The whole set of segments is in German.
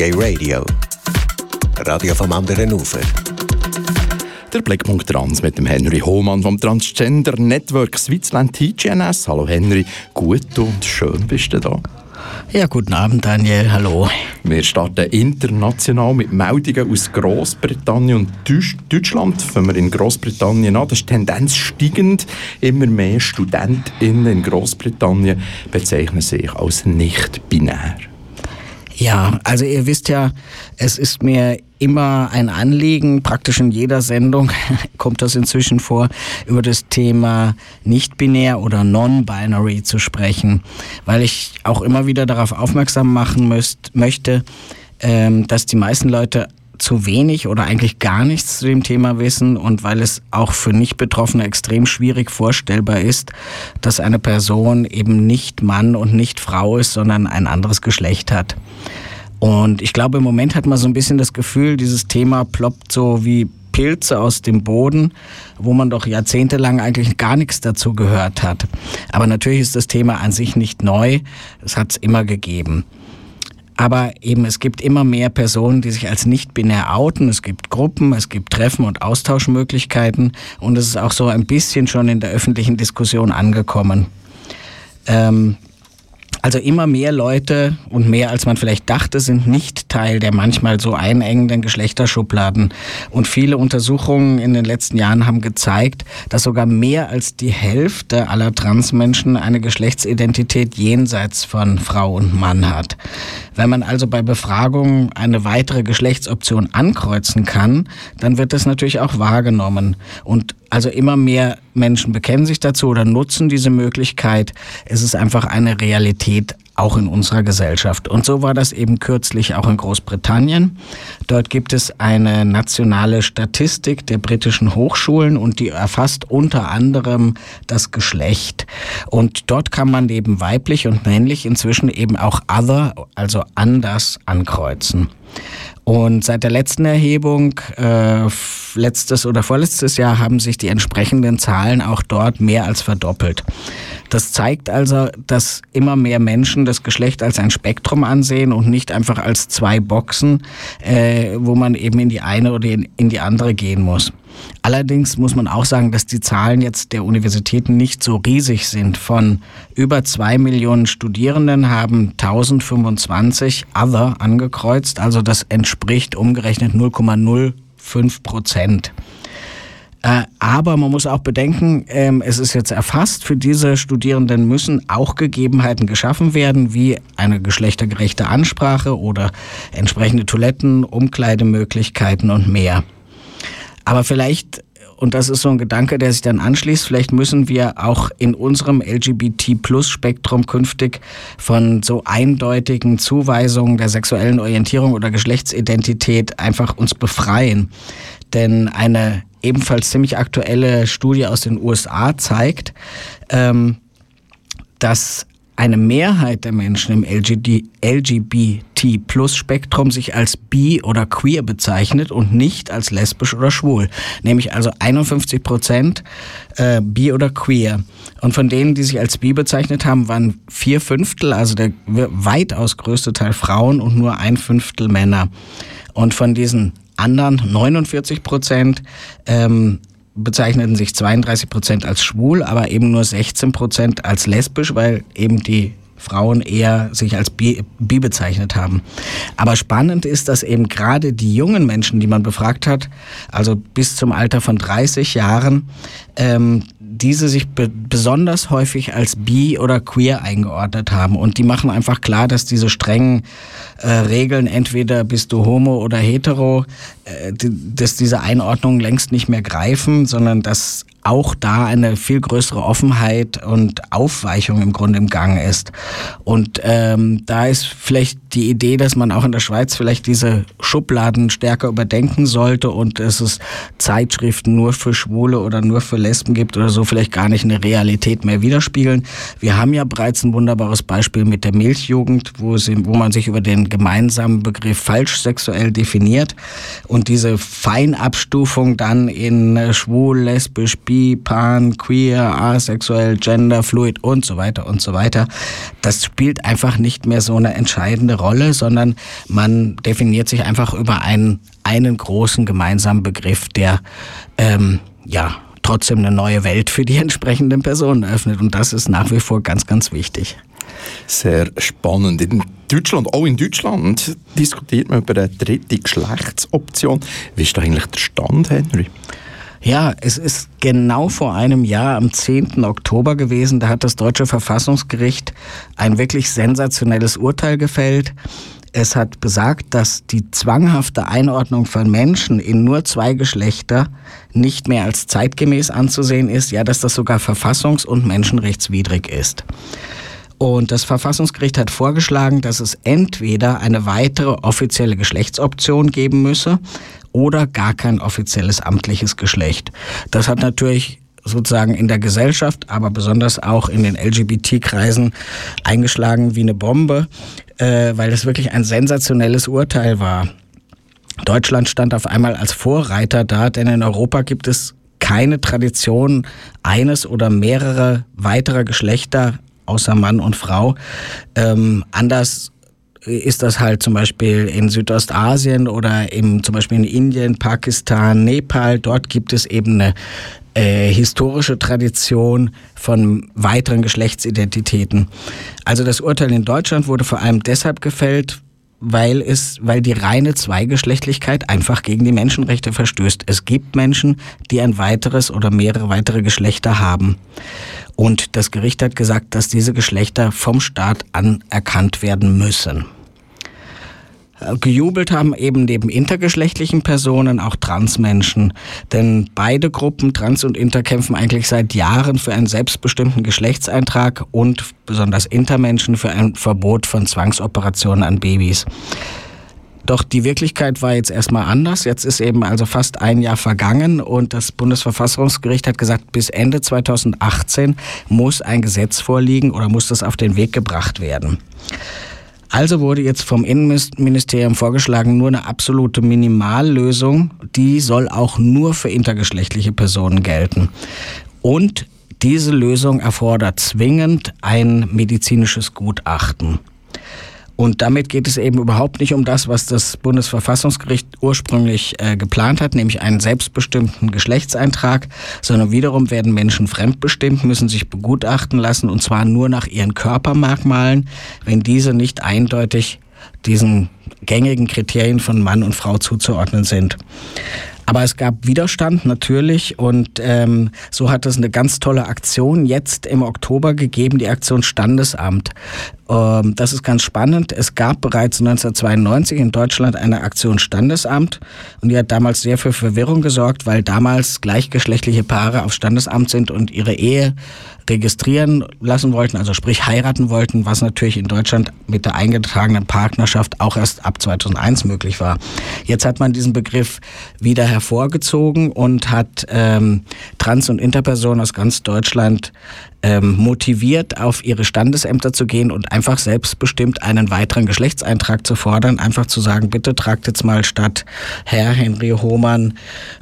Gay Radio. Radio vom anderen Ufer. Der Blickpunkt Trans mit dem Henry Hohmann vom Transgender Network Switzerland TGNS. Hallo Henry, gut und schön bist du da. Ja, guten Abend Daniel, hallo. Wir starten international mit Meldungen aus Großbritannien und Deutschland. Fangen wir in Großbritannien an. Das ist Tendenz steigend. Immer mehr StudentInnen in Großbritannien bezeichnen sich als nicht binär. Ja, also ihr wisst ja, es ist mir immer ein Anliegen, praktisch in jeder Sendung kommt das inzwischen vor, über das Thema nicht-binär oder non-binary zu sprechen, weil ich auch immer wieder darauf aufmerksam machen müsst, möchte, ähm, dass die meisten Leute zu wenig oder eigentlich gar nichts zu dem Thema wissen und weil es auch für Nicht-Betroffene extrem schwierig vorstellbar ist, dass eine Person eben nicht Mann und nicht Frau ist, sondern ein anderes Geschlecht hat. Und ich glaube, im Moment hat man so ein bisschen das Gefühl, dieses Thema ploppt so wie Pilze aus dem Boden, wo man doch jahrzehntelang eigentlich gar nichts dazu gehört hat. Aber natürlich ist das Thema an sich nicht neu, es hat es immer gegeben. Aber eben, es gibt immer mehr Personen, die sich als nicht binär outen. Es gibt Gruppen, es gibt Treffen und Austauschmöglichkeiten. Und es ist auch so ein bisschen schon in der öffentlichen Diskussion angekommen. Ähm, also immer mehr Leute und mehr als man vielleicht dachte, sind nicht Teil der manchmal so einengenden Geschlechterschubladen. Und viele Untersuchungen in den letzten Jahren haben gezeigt, dass sogar mehr als die Hälfte aller Transmenschen eine Geschlechtsidentität jenseits von Frau und Mann hat. Wenn man also bei Befragungen eine weitere Geschlechtsoption ankreuzen kann, dann wird das natürlich auch wahrgenommen. Und also immer mehr Menschen bekennen sich dazu oder nutzen diese Möglichkeit. Es ist einfach eine Realität auch in unserer Gesellschaft. Und so war das eben kürzlich auch in Großbritannien. Dort gibt es eine nationale Statistik der britischen Hochschulen und die erfasst unter anderem das Geschlecht. Und dort kann man neben weiblich und männlich inzwischen eben auch other, also anders ankreuzen. Und seit der letzten Erhebung, äh, letztes oder vorletztes Jahr, haben sich die entsprechenden Zahlen auch dort mehr als verdoppelt. Das zeigt also, dass immer mehr Menschen das Geschlecht als ein Spektrum ansehen und nicht einfach als zwei Boxen, äh, wo man eben in die eine oder in die andere gehen muss. Allerdings muss man auch sagen, dass die Zahlen jetzt der Universitäten nicht so riesig sind. Von über zwei Millionen Studierenden haben 1025 Other angekreuzt, also das entspricht umgerechnet 0,05 Prozent. Äh, aber man muss auch bedenken, ähm, es ist jetzt erfasst, für diese Studierenden müssen auch Gegebenheiten geschaffen werden, wie eine geschlechtergerechte Ansprache oder entsprechende Toiletten, Umkleidemöglichkeiten und mehr. Aber vielleicht, und das ist so ein Gedanke, der sich dann anschließt, vielleicht müssen wir auch in unserem LGBT-Plus-Spektrum künftig von so eindeutigen Zuweisungen der sexuellen Orientierung oder Geschlechtsidentität einfach uns befreien. Denn eine ebenfalls ziemlich aktuelle Studie aus den USA zeigt, ähm, dass eine Mehrheit der Menschen im LGBT-Plus-Spektrum sich als bi oder queer bezeichnet und nicht als lesbisch oder schwul. Nämlich also 51 Prozent äh, bi oder queer. Und von denen, die sich als bi bezeichnet haben, waren vier Fünftel, also der weitaus größte Teil Frauen und nur ein Fünftel Männer. Und von diesen anderen 49 Prozent ähm, bezeichneten sich 32 Prozent als schwul, aber eben nur 16 Prozent als lesbisch, weil eben die Frauen eher sich als bi, bi bezeichnet haben. Aber spannend ist, dass eben gerade die jungen Menschen, die man befragt hat, also bis zum Alter von 30 Jahren, ähm, diese sich be besonders häufig als bi oder queer eingeordnet haben. Und die machen einfach klar, dass diese strengen äh, Regeln, entweder bist du homo oder hetero, äh, dass diese Einordnungen längst nicht mehr greifen, sondern dass auch da eine viel größere Offenheit und Aufweichung im Grunde im Gang ist. Und ähm, da ist vielleicht die Idee, dass man auch in der Schweiz vielleicht diese Schubladen stärker überdenken sollte und dass es Zeitschriften nur für Schwule oder nur für Lesben gibt oder so vielleicht gar nicht eine Realität mehr widerspiegeln. Wir haben ja bereits ein wunderbares Beispiel mit der Milchjugend, wo, sie, wo man sich über den gemeinsamen Begriff falsch sexuell definiert und diese Feinabstufung dann in äh, schwul, lesbisch, bi, pan, queer, asexuell, gender, fluid und so weiter und so weiter, das spielt einfach nicht mehr so eine entscheidende Rolle, sondern man definiert sich einfach über einen, einen großen gemeinsamen Begriff, der ähm, ja trotzdem eine neue Welt für die entsprechenden Personen öffnet. Und das ist nach wie vor ganz, ganz wichtig. Sehr spannend. In Deutschland, auch in Deutschland, diskutiert man über eine dritte Geschlechtsoption. Wie ist da eigentlich der Stand, Henry? Ja, es ist genau vor einem Jahr, am 10. Oktober gewesen, da hat das deutsche Verfassungsgericht ein wirklich sensationelles Urteil gefällt. Es hat besagt, dass die zwanghafte Einordnung von Menschen in nur zwei Geschlechter nicht mehr als zeitgemäß anzusehen ist, ja, dass das sogar verfassungs- und menschenrechtswidrig ist. Und das Verfassungsgericht hat vorgeschlagen, dass es entweder eine weitere offizielle Geschlechtsoption geben müsse oder gar kein offizielles amtliches Geschlecht. Das hat natürlich sozusagen in der Gesellschaft, aber besonders auch in den LGBT-Kreisen eingeschlagen wie eine Bombe, äh, weil das wirklich ein sensationelles Urteil war. Deutschland stand auf einmal als Vorreiter da, denn in Europa gibt es keine Tradition eines oder mehrere weiterer Geschlechter außer Mann und Frau. Ähm, anders ist das halt zum Beispiel in Südostasien oder im, zum Beispiel in Indien, Pakistan, Nepal. Dort gibt es eben eine äh, historische Tradition von weiteren Geschlechtsidentitäten. Also das Urteil in Deutschland wurde vor allem deshalb gefällt, weil es, weil die reine Zweigeschlechtlichkeit einfach gegen die Menschenrechte verstößt. Es gibt Menschen, die ein weiteres oder mehrere weitere Geschlechter haben. Und das Gericht hat gesagt, dass diese Geschlechter vom Staat anerkannt werden müssen. Gejubelt haben eben neben intergeschlechtlichen Personen auch Transmenschen. Denn beide Gruppen, Trans und Inter, kämpfen eigentlich seit Jahren für einen selbstbestimmten Geschlechtseintrag und besonders Intermenschen für ein Verbot von Zwangsoperationen an Babys. Doch die Wirklichkeit war jetzt erstmal anders. Jetzt ist eben also fast ein Jahr vergangen und das Bundesverfassungsgericht hat gesagt, bis Ende 2018 muss ein Gesetz vorliegen oder muss das auf den Weg gebracht werden. Also wurde jetzt vom Innenministerium vorgeschlagen, nur eine absolute Minimallösung, die soll auch nur für intergeschlechtliche Personen gelten. Und diese Lösung erfordert zwingend ein medizinisches Gutachten. Und damit geht es eben überhaupt nicht um das, was das Bundesverfassungsgericht ursprünglich äh, geplant hat, nämlich einen selbstbestimmten Geschlechtseintrag, sondern wiederum werden Menschen fremdbestimmt, müssen sich begutachten lassen und zwar nur nach ihren Körpermerkmalen, wenn diese nicht eindeutig diesen gängigen Kriterien von Mann und Frau zuzuordnen sind. Aber es gab Widerstand natürlich und ähm, so hat es eine ganz tolle Aktion jetzt im Oktober gegeben, die Aktion Standesamt. Ähm, das ist ganz spannend. Es gab bereits 1992 in Deutschland eine Aktion Standesamt und die hat damals sehr für Verwirrung gesorgt, weil damals gleichgeschlechtliche Paare auf Standesamt sind und ihre Ehe registrieren lassen wollten, also sprich heiraten wollten, was natürlich in Deutschland mit der eingetragenen Partnerschaft auch erst ab 2001 möglich war. Jetzt hat man diesen Begriff wieder hervorgezogen und hat ähm, Trans- und Interpersonen aus ganz Deutschland ähm, motiviert, auf ihre Standesämter zu gehen und einfach selbstbestimmt einen weiteren Geschlechtseintrag zu fordern. Einfach zu sagen, bitte tragt jetzt mal statt Herr Henry Hohmann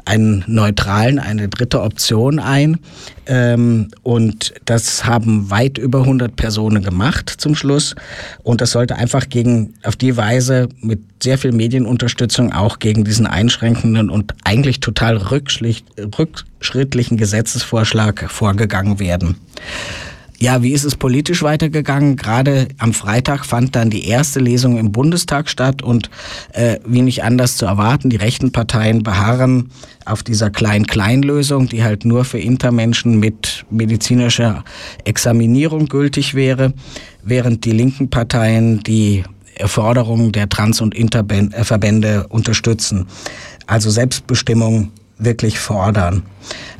einen neutralen, eine dritte Option ein. Ähm, und das haben weit über 100 Personen gemacht zum Schluss. Und das sollte einfach gegen, auf die Weise mit sehr viel Medienunterstützung auch gegen diesen einschränkenden und eigentlich total rückschrittlichen Gesetzesvorschlag vorgegangen werden. Ja, wie ist es politisch weitergegangen? Gerade am Freitag fand dann die erste Lesung im Bundestag statt und äh, wie nicht anders zu erwarten, die rechten Parteien beharren auf dieser Klein-Klein-Lösung, die halt nur für Intermenschen mit medizinischer Examinierung gültig wäre, während die linken Parteien die Forderungen der Trans- und Interverbände unterstützen. Also Selbstbestimmung wirklich fordern.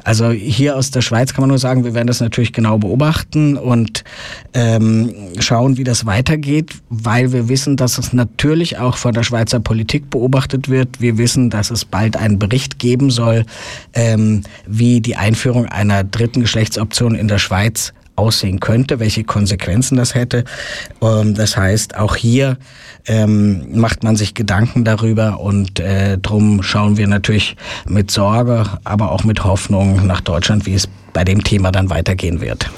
Also hier aus der Schweiz kann man nur sagen, wir werden das natürlich genau beobachten und ähm, schauen, wie das weitergeht, weil wir wissen, dass es natürlich auch von der Schweizer Politik beobachtet wird. Wir wissen, dass es bald einen Bericht geben soll, ähm, wie die Einführung einer dritten Geschlechtsoption in der Schweiz aussehen könnte, welche Konsequenzen das hätte. Ähm, das heißt, auch hier ähm, macht man sich Gedanken darüber und äh, drum schauen wir natürlich mit Sorge, aber auch mit Hoffnung nach Deutschland, wie es bei dem Thema dann weitergehen wird.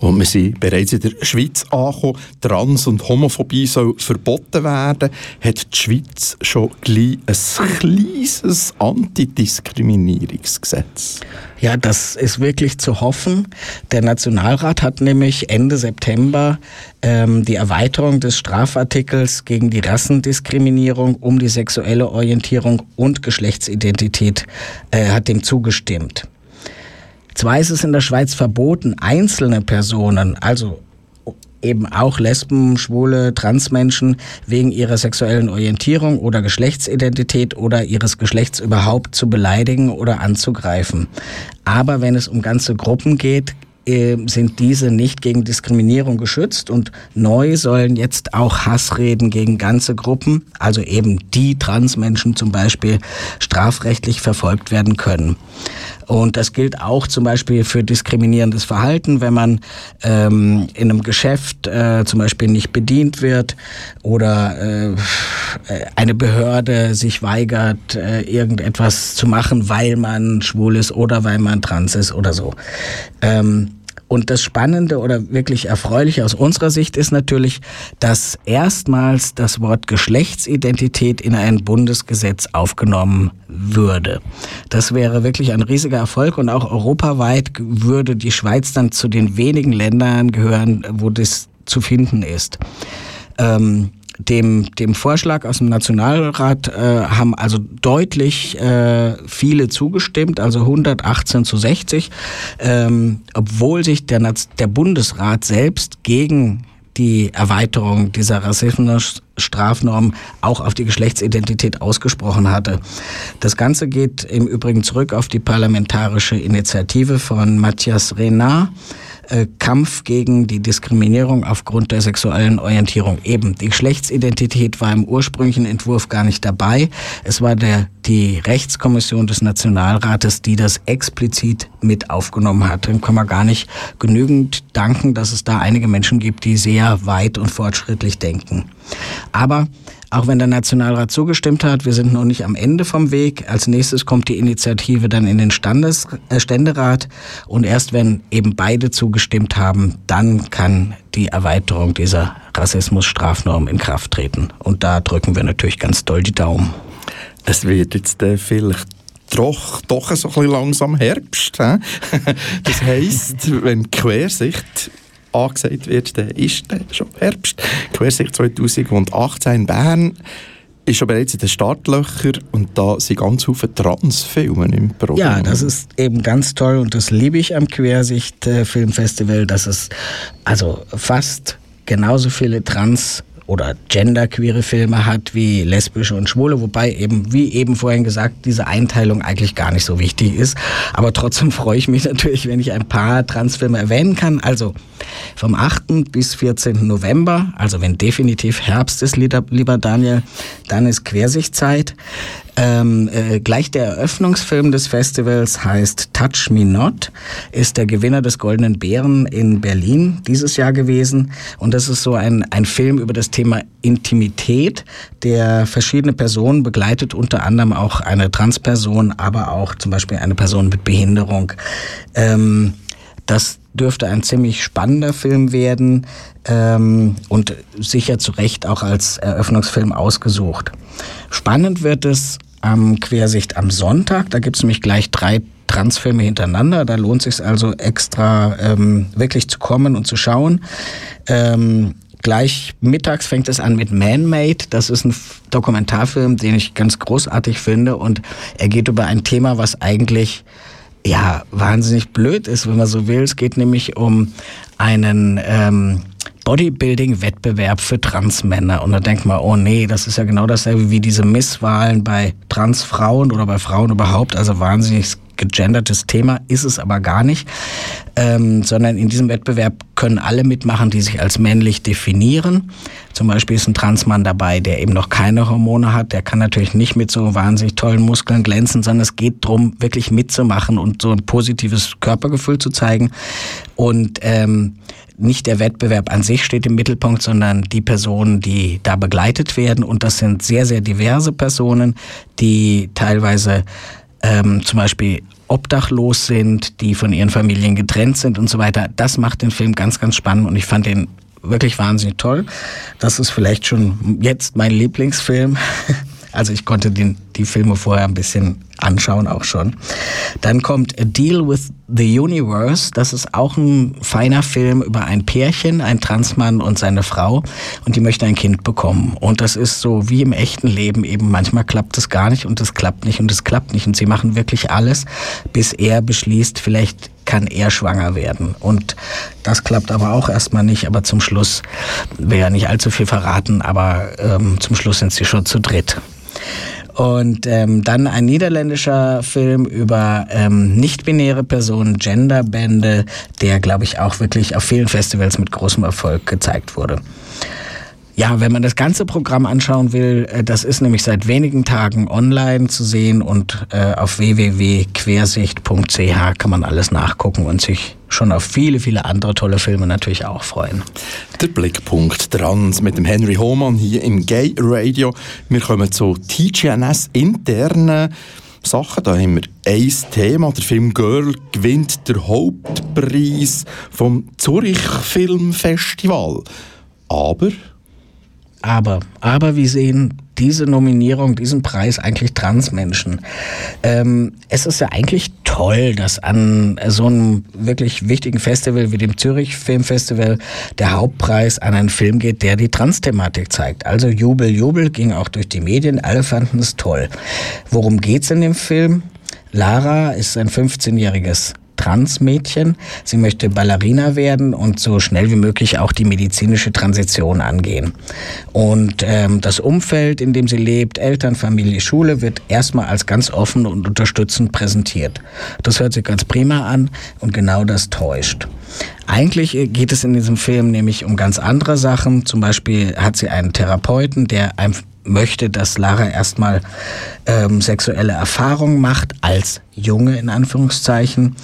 Und wir sind bereits in der Schweiz angekommen. Trans- und Homophobie soll verboten werden. Hat die Schweiz schon gleich ein kleines Antidiskriminierungsgesetz? Ja, das ist wirklich zu hoffen. Der Nationalrat hat nämlich Ende September ähm, die Erweiterung des Strafartikels gegen die Rassendiskriminierung um die sexuelle Orientierung und Geschlechtsidentität äh, hat dem zugestimmt. Zwar ist es in der Schweiz verboten, einzelne Personen, also eben auch Lesben, Schwule, Transmenschen wegen ihrer sexuellen Orientierung oder Geschlechtsidentität oder ihres Geschlechts überhaupt zu beleidigen oder anzugreifen. Aber wenn es um ganze Gruppen geht, äh, sind diese nicht gegen Diskriminierung geschützt und neu sollen jetzt auch Hassreden gegen ganze Gruppen, also eben die Transmenschen zum Beispiel, strafrechtlich verfolgt werden können. Und das gilt auch zum Beispiel für diskriminierendes Verhalten, wenn man ähm, in einem Geschäft äh, zum Beispiel nicht bedient wird oder äh, eine Behörde sich weigert, äh, irgendetwas zu machen, weil man schwul ist oder weil man trans ist oder so. Ähm, und das Spannende oder wirklich Erfreuliche aus unserer Sicht ist natürlich, dass erstmals das Wort Geschlechtsidentität in ein Bundesgesetz aufgenommen würde. Das wäre wirklich ein riesiger Erfolg und auch europaweit würde die Schweiz dann zu den wenigen Ländern gehören, wo das zu finden ist. Ähm, dem, dem Vorschlag aus dem Nationalrat äh, haben also deutlich äh, viele zugestimmt, also 118 zu 60, ähm, obwohl sich der, der Bundesrat selbst gegen die Erweiterung dieser Rassismusstrafnorm auch auf die Geschlechtsidentität ausgesprochen hatte. Das Ganze geht im Übrigen zurück auf die parlamentarische Initiative von Matthias Renard äh, Kampf gegen die Diskriminierung aufgrund der sexuellen Orientierung. Eben, die Geschlechtsidentität war im ursprünglichen Entwurf gar nicht dabei. Es war der, die Rechtskommission des Nationalrates, die das explizit mit aufgenommen hat. Dem kann man gar nicht genügend danken, dass es da einige Menschen gibt, die sehr weit und fortschrittlich denken. Aber auch wenn der Nationalrat zugestimmt hat, wir sind noch nicht am Ende vom Weg. Als nächstes kommt die Initiative dann in den Standes, äh, Ständerat und erst wenn eben beide zugestimmt haben, dann kann die Erweiterung dieser Rassismusstrafnorm in Kraft treten. Und da drücken wir natürlich ganz doll die Daumen. Es wird jetzt äh, vielleicht doch, doch so ein bisschen langsam Herbst. das heisst, wenn Quersicht angesagt wird, dann ist dann schon Herbst. Quersicht 2018 in Bern ist schon bereits in den Startlöchern und da sind ganz viele Transfilme im Programm. Ja, das ist eben ganz toll und das liebe ich am Quersicht Filmfestival, dass es also fast genauso viele Trans oder genderqueere Filme hat wie lesbische und schwule, wobei eben, wie eben vorhin gesagt, diese Einteilung eigentlich gar nicht so wichtig ist. Aber trotzdem freue ich mich natürlich, wenn ich ein paar Transfilme erwähnen kann. Also vom 8. bis 14. November, also wenn definitiv Herbst ist, lieber Daniel, dann ist Quersichtzeit. Ähm, äh, gleich der Eröffnungsfilm des Festivals heißt Touch Me Not, ist der Gewinner des Goldenen Bären in Berlin dieses Jahr gewesen. Und das ist so ein, ein Film über das Thema Intimität, der verschiedene Personen begleitet, unter anderem auch eine Transperson, aber auch zum Beispiel eine Person mit Behinderung. Ähm, das dürfte ein ziemlich spannender Film werden ähm, und sicher zu Recht auch als Eröffnungsfilm ausgesucht. Spannend wird es am Quersicht am Sonntag. Da gibt es nämlich gleich drei Transfilme hintereinander. Da lohnt es sich also extra ähm, wirklich zu kommen und zu schauen. Ähm, gleich mittags fängt es an mit Man-Made. Das ist ein Dokumentarfilm, den ich ganz großartig finde. Und er geht über ein Thema, was eigentlich ja wahnsinnig blöd ist, wenn man so will. Es geht nämlich um einen ähm, Bodybuilding-Wettbewerb für Transmänner. Und da denkt man, oh nee, das ist ja genau dasselbe wie diese Misswahlen bei Transfrauen oder bei Frauen überhaupt. Also wahnsinnig gegendertes Thema ist es aber gar nicht, ähm, sondern in diesem Wettbewerb können alle mitmachen, die sich als männlich definieren. Zum Beispiel ist ein Transmann dabei, der eben noch keine Hormone hat. Der kann natürlich nicht mit so wahnsinnig tollen Muskeln glänzen, sondern es geht darum, wirklich mitzumachen und so ein positives Körpergefühl zu zeigen. Und ähm, nicht der Wettbewerb an sich steht im Mittelpunkt, sondern die Personen, die da begleitet werden. Und das sind sehr, sehr diverse Personen, die teilweise ähm, zum Beispiel obdachlos sind, die von ihren Familien getrennt sind und so weiter. Das macht den Film ganz, ganz spannend und ich fand den wirklich wahnsinnig toll. Das ist vielleicht schon jetzt mein Lieblingsfilm. Also ich konnte den, die Filme vorher ein bisschen anschauen auch schon. Dann kommt A Deal with the Universe. Das ist auch ein feiner Film über ein Pärchen, ein Transmann und seine Frau. Und die möchte ein Kind bekommen. Und das ist so wie im echten Leben eben. Manchmal klappt es gar nicht und es klappt nicht und es klappt nicht. Und sie machen wirklich alles, bis er beschließt, vielleicht kann er schwanger werden. Und das klappt aber auch erstmal nicht. Aber zum Schluss, wäre ja nicht allzu viel verraten, aber ähm, zum Schluss sind sie schon zu dritt. Und ähm, dann ein niederländischer Film über ähm, nicht-binäre Personen, Genderbände, der, glaube ich, auch wirklich auf vielen Festivals mit großem Erfolg gezeigt wurde. Ja, wenn man das ganze Programm anschauen will, äh, das ist nämlich seit wenigen Tagen online zu sehen und äh, auf www.quersicht.ch kann man alles nachgucken und sich schon auf viele, viele andere tolle Filme natürlich auch freuen. Der Blickpunkt Trans mit dem Henry Hohmann hier im Gay Radio. Wir kommen zu TGNS internen Sachen. Da haben wir ein Thema. Der Film Girl gewinnt den Hauptpreis vom Zurich Filmfestival. Aber aber, aber wie sehen diese Nominierung, diesen Preis eigentlich Transmenschen? Ähm, es ist ja eigentlich toll, dass an so einem wirklich wichtigen Festival wie dem Zürich Filmfestival der Hauptpreis an einen Film geht, der die Trans-Thematik zeigt. Also Jubel, Jubel ging auch durch die Medien, alle fanden es toll. Worum geht's in dem Film? Lara ist ein 15-jähriges Transmädchen. Sie möchte Ballerina werden und so schnell wie möglich auch die medizinische Transition angehen. Und ähm, das Umfeld, in dem sie lebt, Eltern, Familie, Schule, wird erstmal als ganz offen und unterstützend präsentiert. Das hört sich ganz prima an und genau das täuscht. Eigentlich geht es in diesem Film nämlich um ganz andere Sachen. Zum Beispiel hat sie einen Therapeuten, der möchte, dass Lara erstmal ähm, sexuelle Erfahrungen macht, als Junge in Anführungszeichen.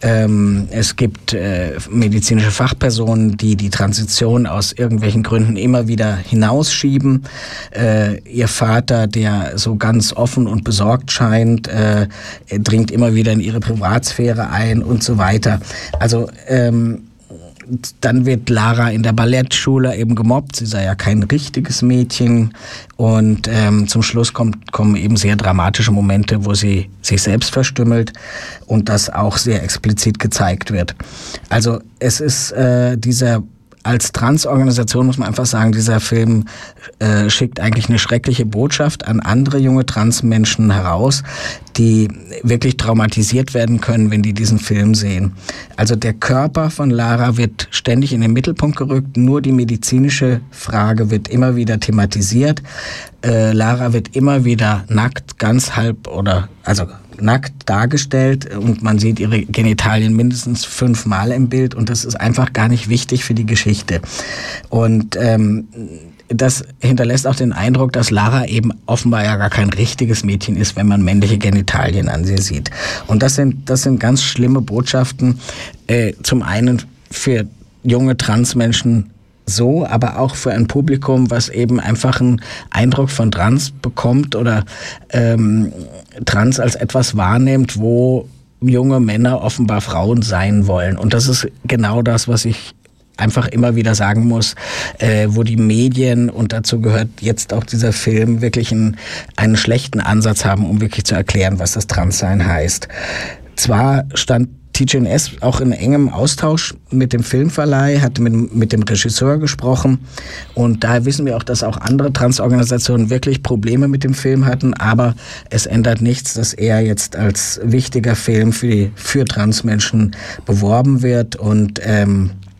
Ähm, es gibt äh, medizinische Fachpersonen, die die Transition aus irgendwelchen Gründen immer wieder hinausschieben. Äh, ihr Vater, der so ganz offen und besorgt scheint, äh, dringt immer wieder in ihre Privatsphäre ein und so weiter. Also ähm, dann wird Lara in der Ballettschule eben gemobbt. Sie sei ja kein richtiges Mädchen. Und ähm, zum Schluss kommt, kommen eben sehr dramatische Momente, wo sie sich selbst verstümmelt und das auch sehr explizit gezeigt wird. Also es ist äh, dieser als Transorganisation muss man einfach sagen, dieser Film äh, schickt eigentlich eine schreckliche Botschaft an andere junge Transmenschen heraus, die wirklich traumatisiert werden können, wenn die diesen Film sehen. Also der Körper von Lara wird ständig in den Mittelpunkt gerückt, nur die medizinische Frage wird immer wieder thematisiert. Äh, Lara wird immer wieder nackt, ganz halb oder also nackt dargestellt und man sieht ihre Genitalien mindestens fünfmal im Bild und das ist einfach gar nicht wichtig für die Geschichte. Und ähm, das hinterlässt auch den Eindruck, dass Lara eben offenbar ja gar kein richtiges Mädchen ist, wenn man männliche Genitalien an sie sieht. Und das sind, das sind ganz schlimme Botschaften. Äh, zum einen für junge Transmenschen so, aber auch für ein Publikum, was eben einfach einen Eindruck von Trans bekommt oder ähm, Trans als etwas wahrnimmt, wo junge Männer offenbar Frauen sein wollen. Und das ist genau das, was ich einfach immer wieder sagen muss, äh, wo die Medien, und dazu gehört jetzt auch dieser Film, wirklich einen, einen schlechten Ansatz haben, um wirklich zu erklären, was das Transsein heißt. Zwar stand TGNS auch in engem Austausch mit dem Filmverleih, hat mit, mit dem Regisseur gesprochen. Und daher wissen wir auch, dass auch andere Transorganisationen wirklich Probleme mit dem Film hatten, aber es ändert nichts, dass er jetzt als wichtiger Film für, für Transmenschen beworben wird. Und ähm, äh,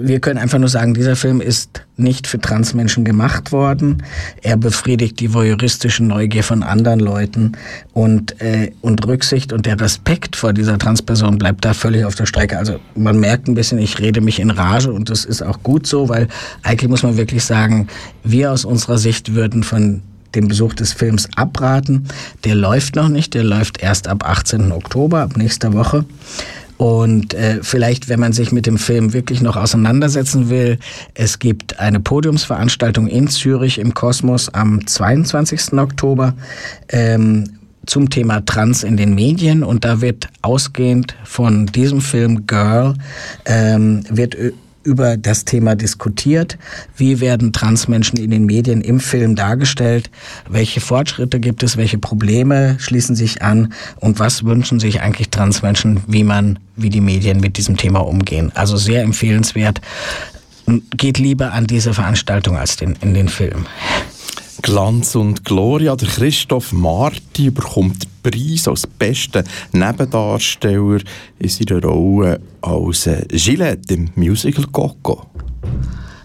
wir können einfach nur sagen, dieser Film ist nicht für Transmenschen gemacht worden. Er befriedigt die voyeuristische Neugier von anderen Leuten und, äh, und Rücksicht und der Respekt vor dieser Transperson bleibt da völlig auf der Strecke. Also man merkt ein bisschen, ich rede mich in Rage und das ist auch gut so, weil eigentlich muss man wirklich sagen, wir aus unserer Sicht würden von dem Besuch des Films abraten. Der läuft noch nicht, der läuft erst ab 18. Oktober, ab nächster Woche. Und äh, vielleicht, wenn man sich mit dem Film wirklich noch auseinandersetzen will, es gibt eine Podiumsveranstaltung in Zürich im Kosmos am 22. Oktober. Ähm, zum Thema Trans in den Medien und da wird ausgehend von diesem Film Girl ähm, wird über das Thema diskutiert. Wie werden Transmenschen in den Medien im Film dargestellt? Welche Fortschritte gibt es? Welche Probleme schließen sich an? Und was wünschen sich eigentlich Transmenschen, wie man, wie die Medien mit diesem Thema umgehen? Also sehr empfehlenswert. Geht lieber an diese Veranstaltung als den, in den Film. Glanz und Gloria. Der Christoph Marti bekommt den Preis als bester Nebendarsteller in seiner Rolle als äh, Gillette im Musical Coco.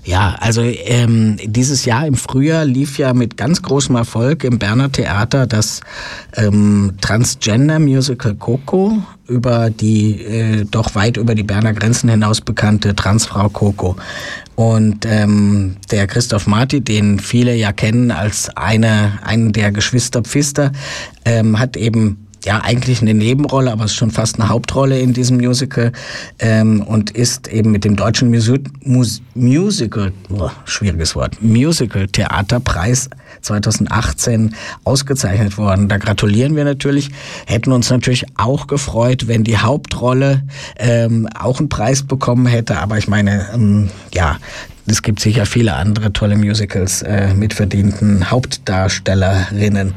Ja, also ähm, dieses Jahr im Frühjahr lief ja mit ganz großem Erfolg im Berner Theater das ähm, Transgender-Musical Coco über die äh, doch weit über die Berner Grenzen hinaus bekannte Transfrau Coco. Und ähm, der Christoph Marti, den viele ja kennen als eine, einen der Geschwister Pfister, ähm, hat eben ja eigentlich eine Nebenrolle, aber es ist schon fast eine Hauptrolle in diesem Musical ähm, und ist eben mit dem deutschen Musi Mus Musical, oh, schwieriges Wort, Musical Theaterpreis 2018 ausgezeichnet worden. Da gratulieren wir natürlich, hätten uns natürlich auch gefreut, wenn die Hauptrolle ähm, auch einen Preis bekommen hätte, aber ich meine, ähm, ja, es gibt sicher viele andere tolle Musicals äh, mit verdienten Hauptdarstellerinnen.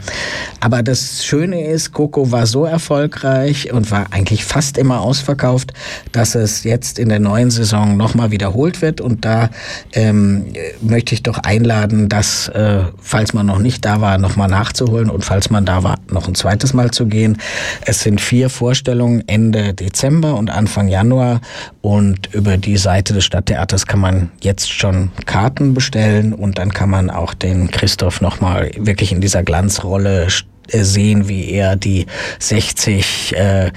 Aber das Schöne ist, Coco war so erfolgreich und war eigentlich fast immer ausverkauft, dass es jetzt in der neuen Saison nochmal wiederholt wird. Und da ähm, möchte ich doch einladen, dass, äh, falls man noch nicht da war, nochmal nachzuholen und falls man da war, noch ein zweites Mal zu gehen. Es sind vier Vorstellungen Ende Dezember und Anfang Januar und über die Seite des Stadttheaters kann man jetzt schon Karten bestellen und dann kann man auch den Christoph nochmal wirklich in dieser Glanzrolle äh, sehen, wie er die 60 äh,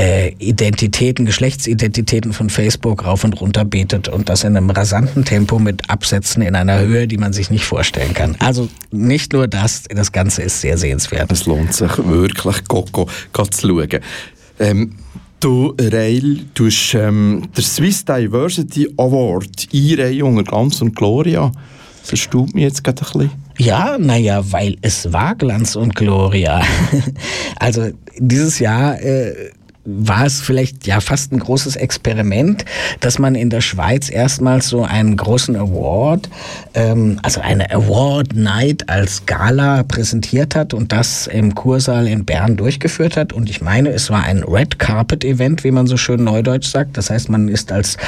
äh, Identitäten, Geschlechtsidentitäten von Facebook rauf und runter betet und das in einem rasanten Tempo mit Absätzen in einer Höhe, die man sich nicht vorstellen kann. Also nicht nur das, das Ganze ist sehr sehenswert. Es lohnt sich wirklich, Coco zu schauen. Ähm, Du, Rail, du hast ähm, der Swiss Diversity Award einreihen unter Glanz und Gloria. Das erstaunt mich jetzt gerade ein bisschen. Ja, naja, weil es war Glanz und Gloria. also dieses Jahr äh, war es vielleicht ja fast ein großes Experiment, dass man in der Schweiz erstmals so einen großen Award, ähm, also eine Award Night als Gala präsentiert hat und das im Kursaal in Bern durchgeführt hat. Und ich meine, es war ein Red Carpet Event, wie man so schön neudeutsch sagt. Das heißt, man ist als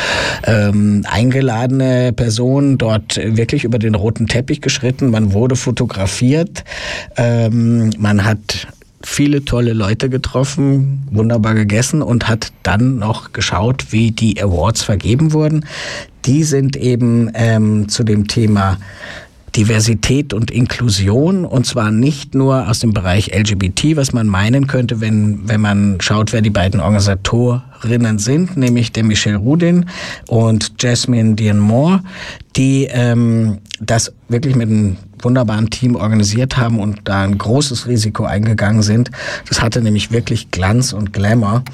ähm, eingeladene Person dort wirklich über den roten Teppich geschritten. Man wurde fotografiert. Ähm, man hat viele tolle Leute getroffen, wunderbar gegessen und hat dann noch geschaut, wie die Awards vergeben wurden. Die sind eben ähm, zu dem Thema Diversität und Inklusion und zwar nicht nur aus dem Bereich LGBT, was man meinen könnte, wenn, wenn man schaut, wer die beiden Organisatorinnen sind, nämlich der Michelle Rudin und Jasmine Dian Moore, die ähm, das wirklich mit einem wunderbaren Team organisiert haben und da ein großes Risiko eingegangen sind. Das hatte nämlich wirklich Glanz und Glamour.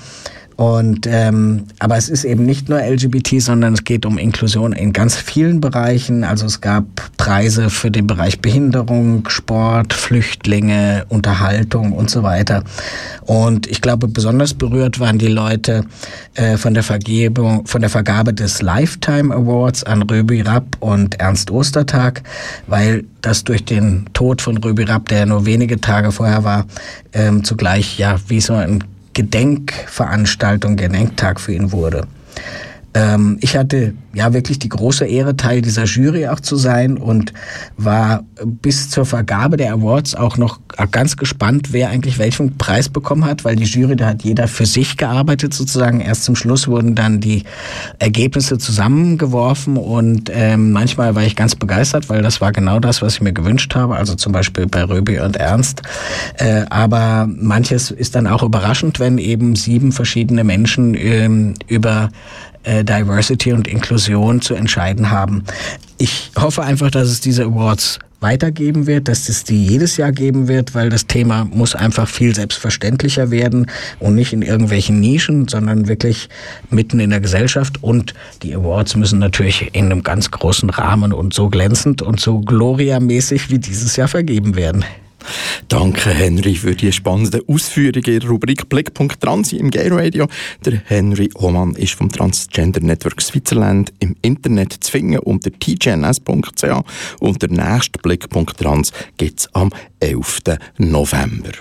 Und ähm, aber es ist eben nicht nur LGBT, sondern es geht um Inklusion in ganz vielen Bereichen. Also es gab Preise für den Bereich Behinderung, Sport, Flüchtlinge, Unterhaltung und so weiter. Und ich glaube, besonders berührt waren die Leute äh, von der Vergebung, von der Vergabe des Lifetime Awards an Röbi Rapp und Ernst Ostertag, weil das durch den Tod von Röbi Rapp, der nur wenige Tage vorher war, ähm, zugleich ja wie so ein Gedenkveranstaltung, Gedenktag für ihn wurde. Ähm, ich hatte ja wirklich die große Ehre, Teil dieser Jury auch zu sein und war bis zur Vergabe der Awards auch noch ganz gespannt, wer eigentlich welchen Preis bekommen hat, weil die Jury, da hat jeder für sich gearbeitet sozusagen. Erst zum Schluss wurden dann die Ergebnisse zusammengeworfen und ähm, manchmal war ich ganz begeistert, weil das war genau das, was ich mir gewünscht habe, also zum Beispiel bei Röbi und Ernst. Äh, aber manches ist dann auch überraschend, wenn eben sieben verschiedene Menschen ähm, über äh, Diversity und Inklusion zu entscheiden haben. Ich hoffe einfach, dass es diese Awards weitergeben wird, dass es die jedes Jahr geben wird, weil das Thema muss einfach viel selbstverständlicher werden und nicht in irgendwelchen Nischen, sondern wirklich mitten in der Gesellschaft. Und die Awards müssen natürlich in einem ganz großen Rahmen und so glänzend und so Gloria-mäßig wie dieses Jahr vergeben werden. Danke, Henry, für die spannenden Ausführungen in der Rubrik Blickpunkt Trans im Gay Radio. Der Henry Oman ist vom Transgender Network Switzerland im Internet zu finden unter tgns.ch und der nächste Blickpunkt Trans gibt es am 11. November.